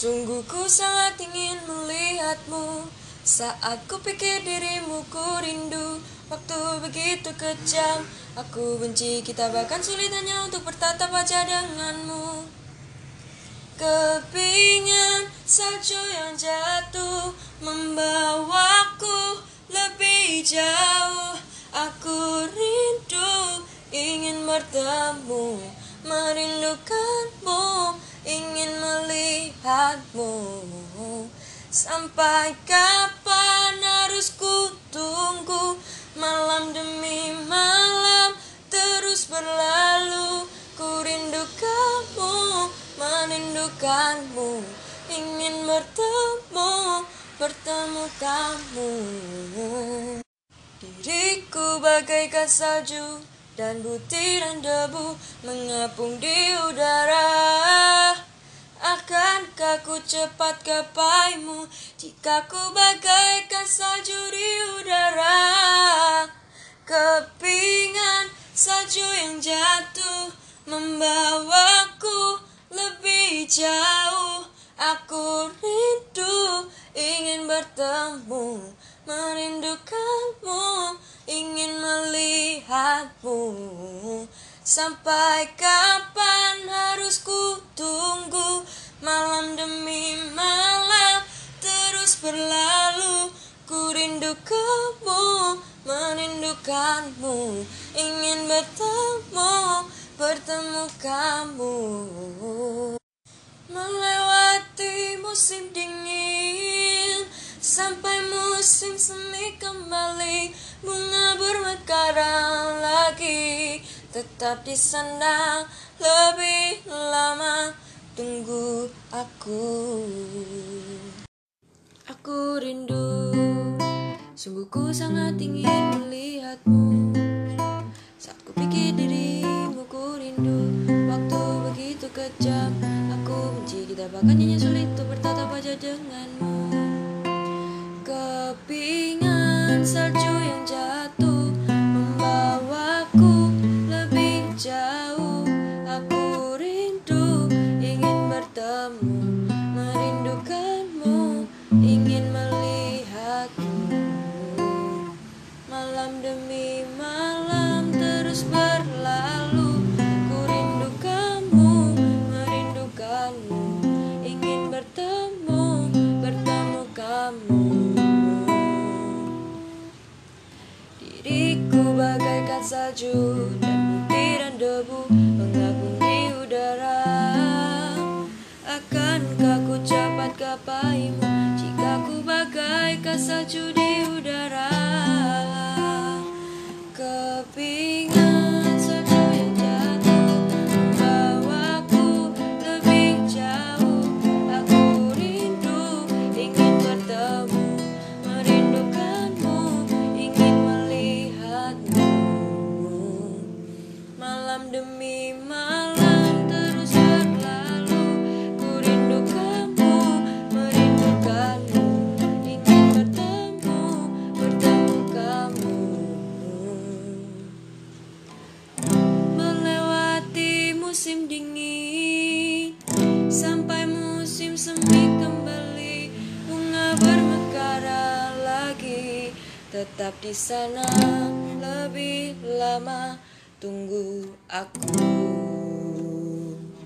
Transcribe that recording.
Sungguh ku sangat ingin melihatmu. Saat ku pikir dirimu ku rindu Waktu begitu kejam. Aku benci kita bahkan sulit hanya untuk bertatap wajah denganmu. Kepingan salju yang jatuh Membawaku lebih jauh. Aku rindu ingin bertemu Merindukanmu melihatmu Sampai kapan harus ku tunggu Malam demi malam terus berlalu. Ku rindu kamu, merindukanmu. Ingin bertemu, bertemu kamu. Diriku bagaikan salju dan butiran debu mengapung di udara Akankah ku cepat gapaimu jika ku bagaikan salju di udara. Kepingan salju yang jatuh membawaku lebih jauh. Aku rindu ingin bertemu merindukanmu ingin melihatmu. Sampai kapan merindukanmu Ingin bertemu, bertemu kamu? Melewati musim dingin Sampai musim semi kembali Bunga bermekaran lagi. Tetap di sana lebih lama Tunggu aku. Aku rindu Sungguh ku sangat ingin melihatmu Saat ku pikir dirimu ku rindu. Waktu begitu kejam Aku benci kita. Bahkan nyanyi sulit untuk bertatap wajah denganmu. Kepingan salju yang jatuh Membawaku lebih jauh. Aku rindu ingin bertemu salju dan butiran debu Mengapung di udara. Akankah ku cepat gapaimu Jika ku bagaikan salju di udara Tetap di sana lebih lama. Tunggu aku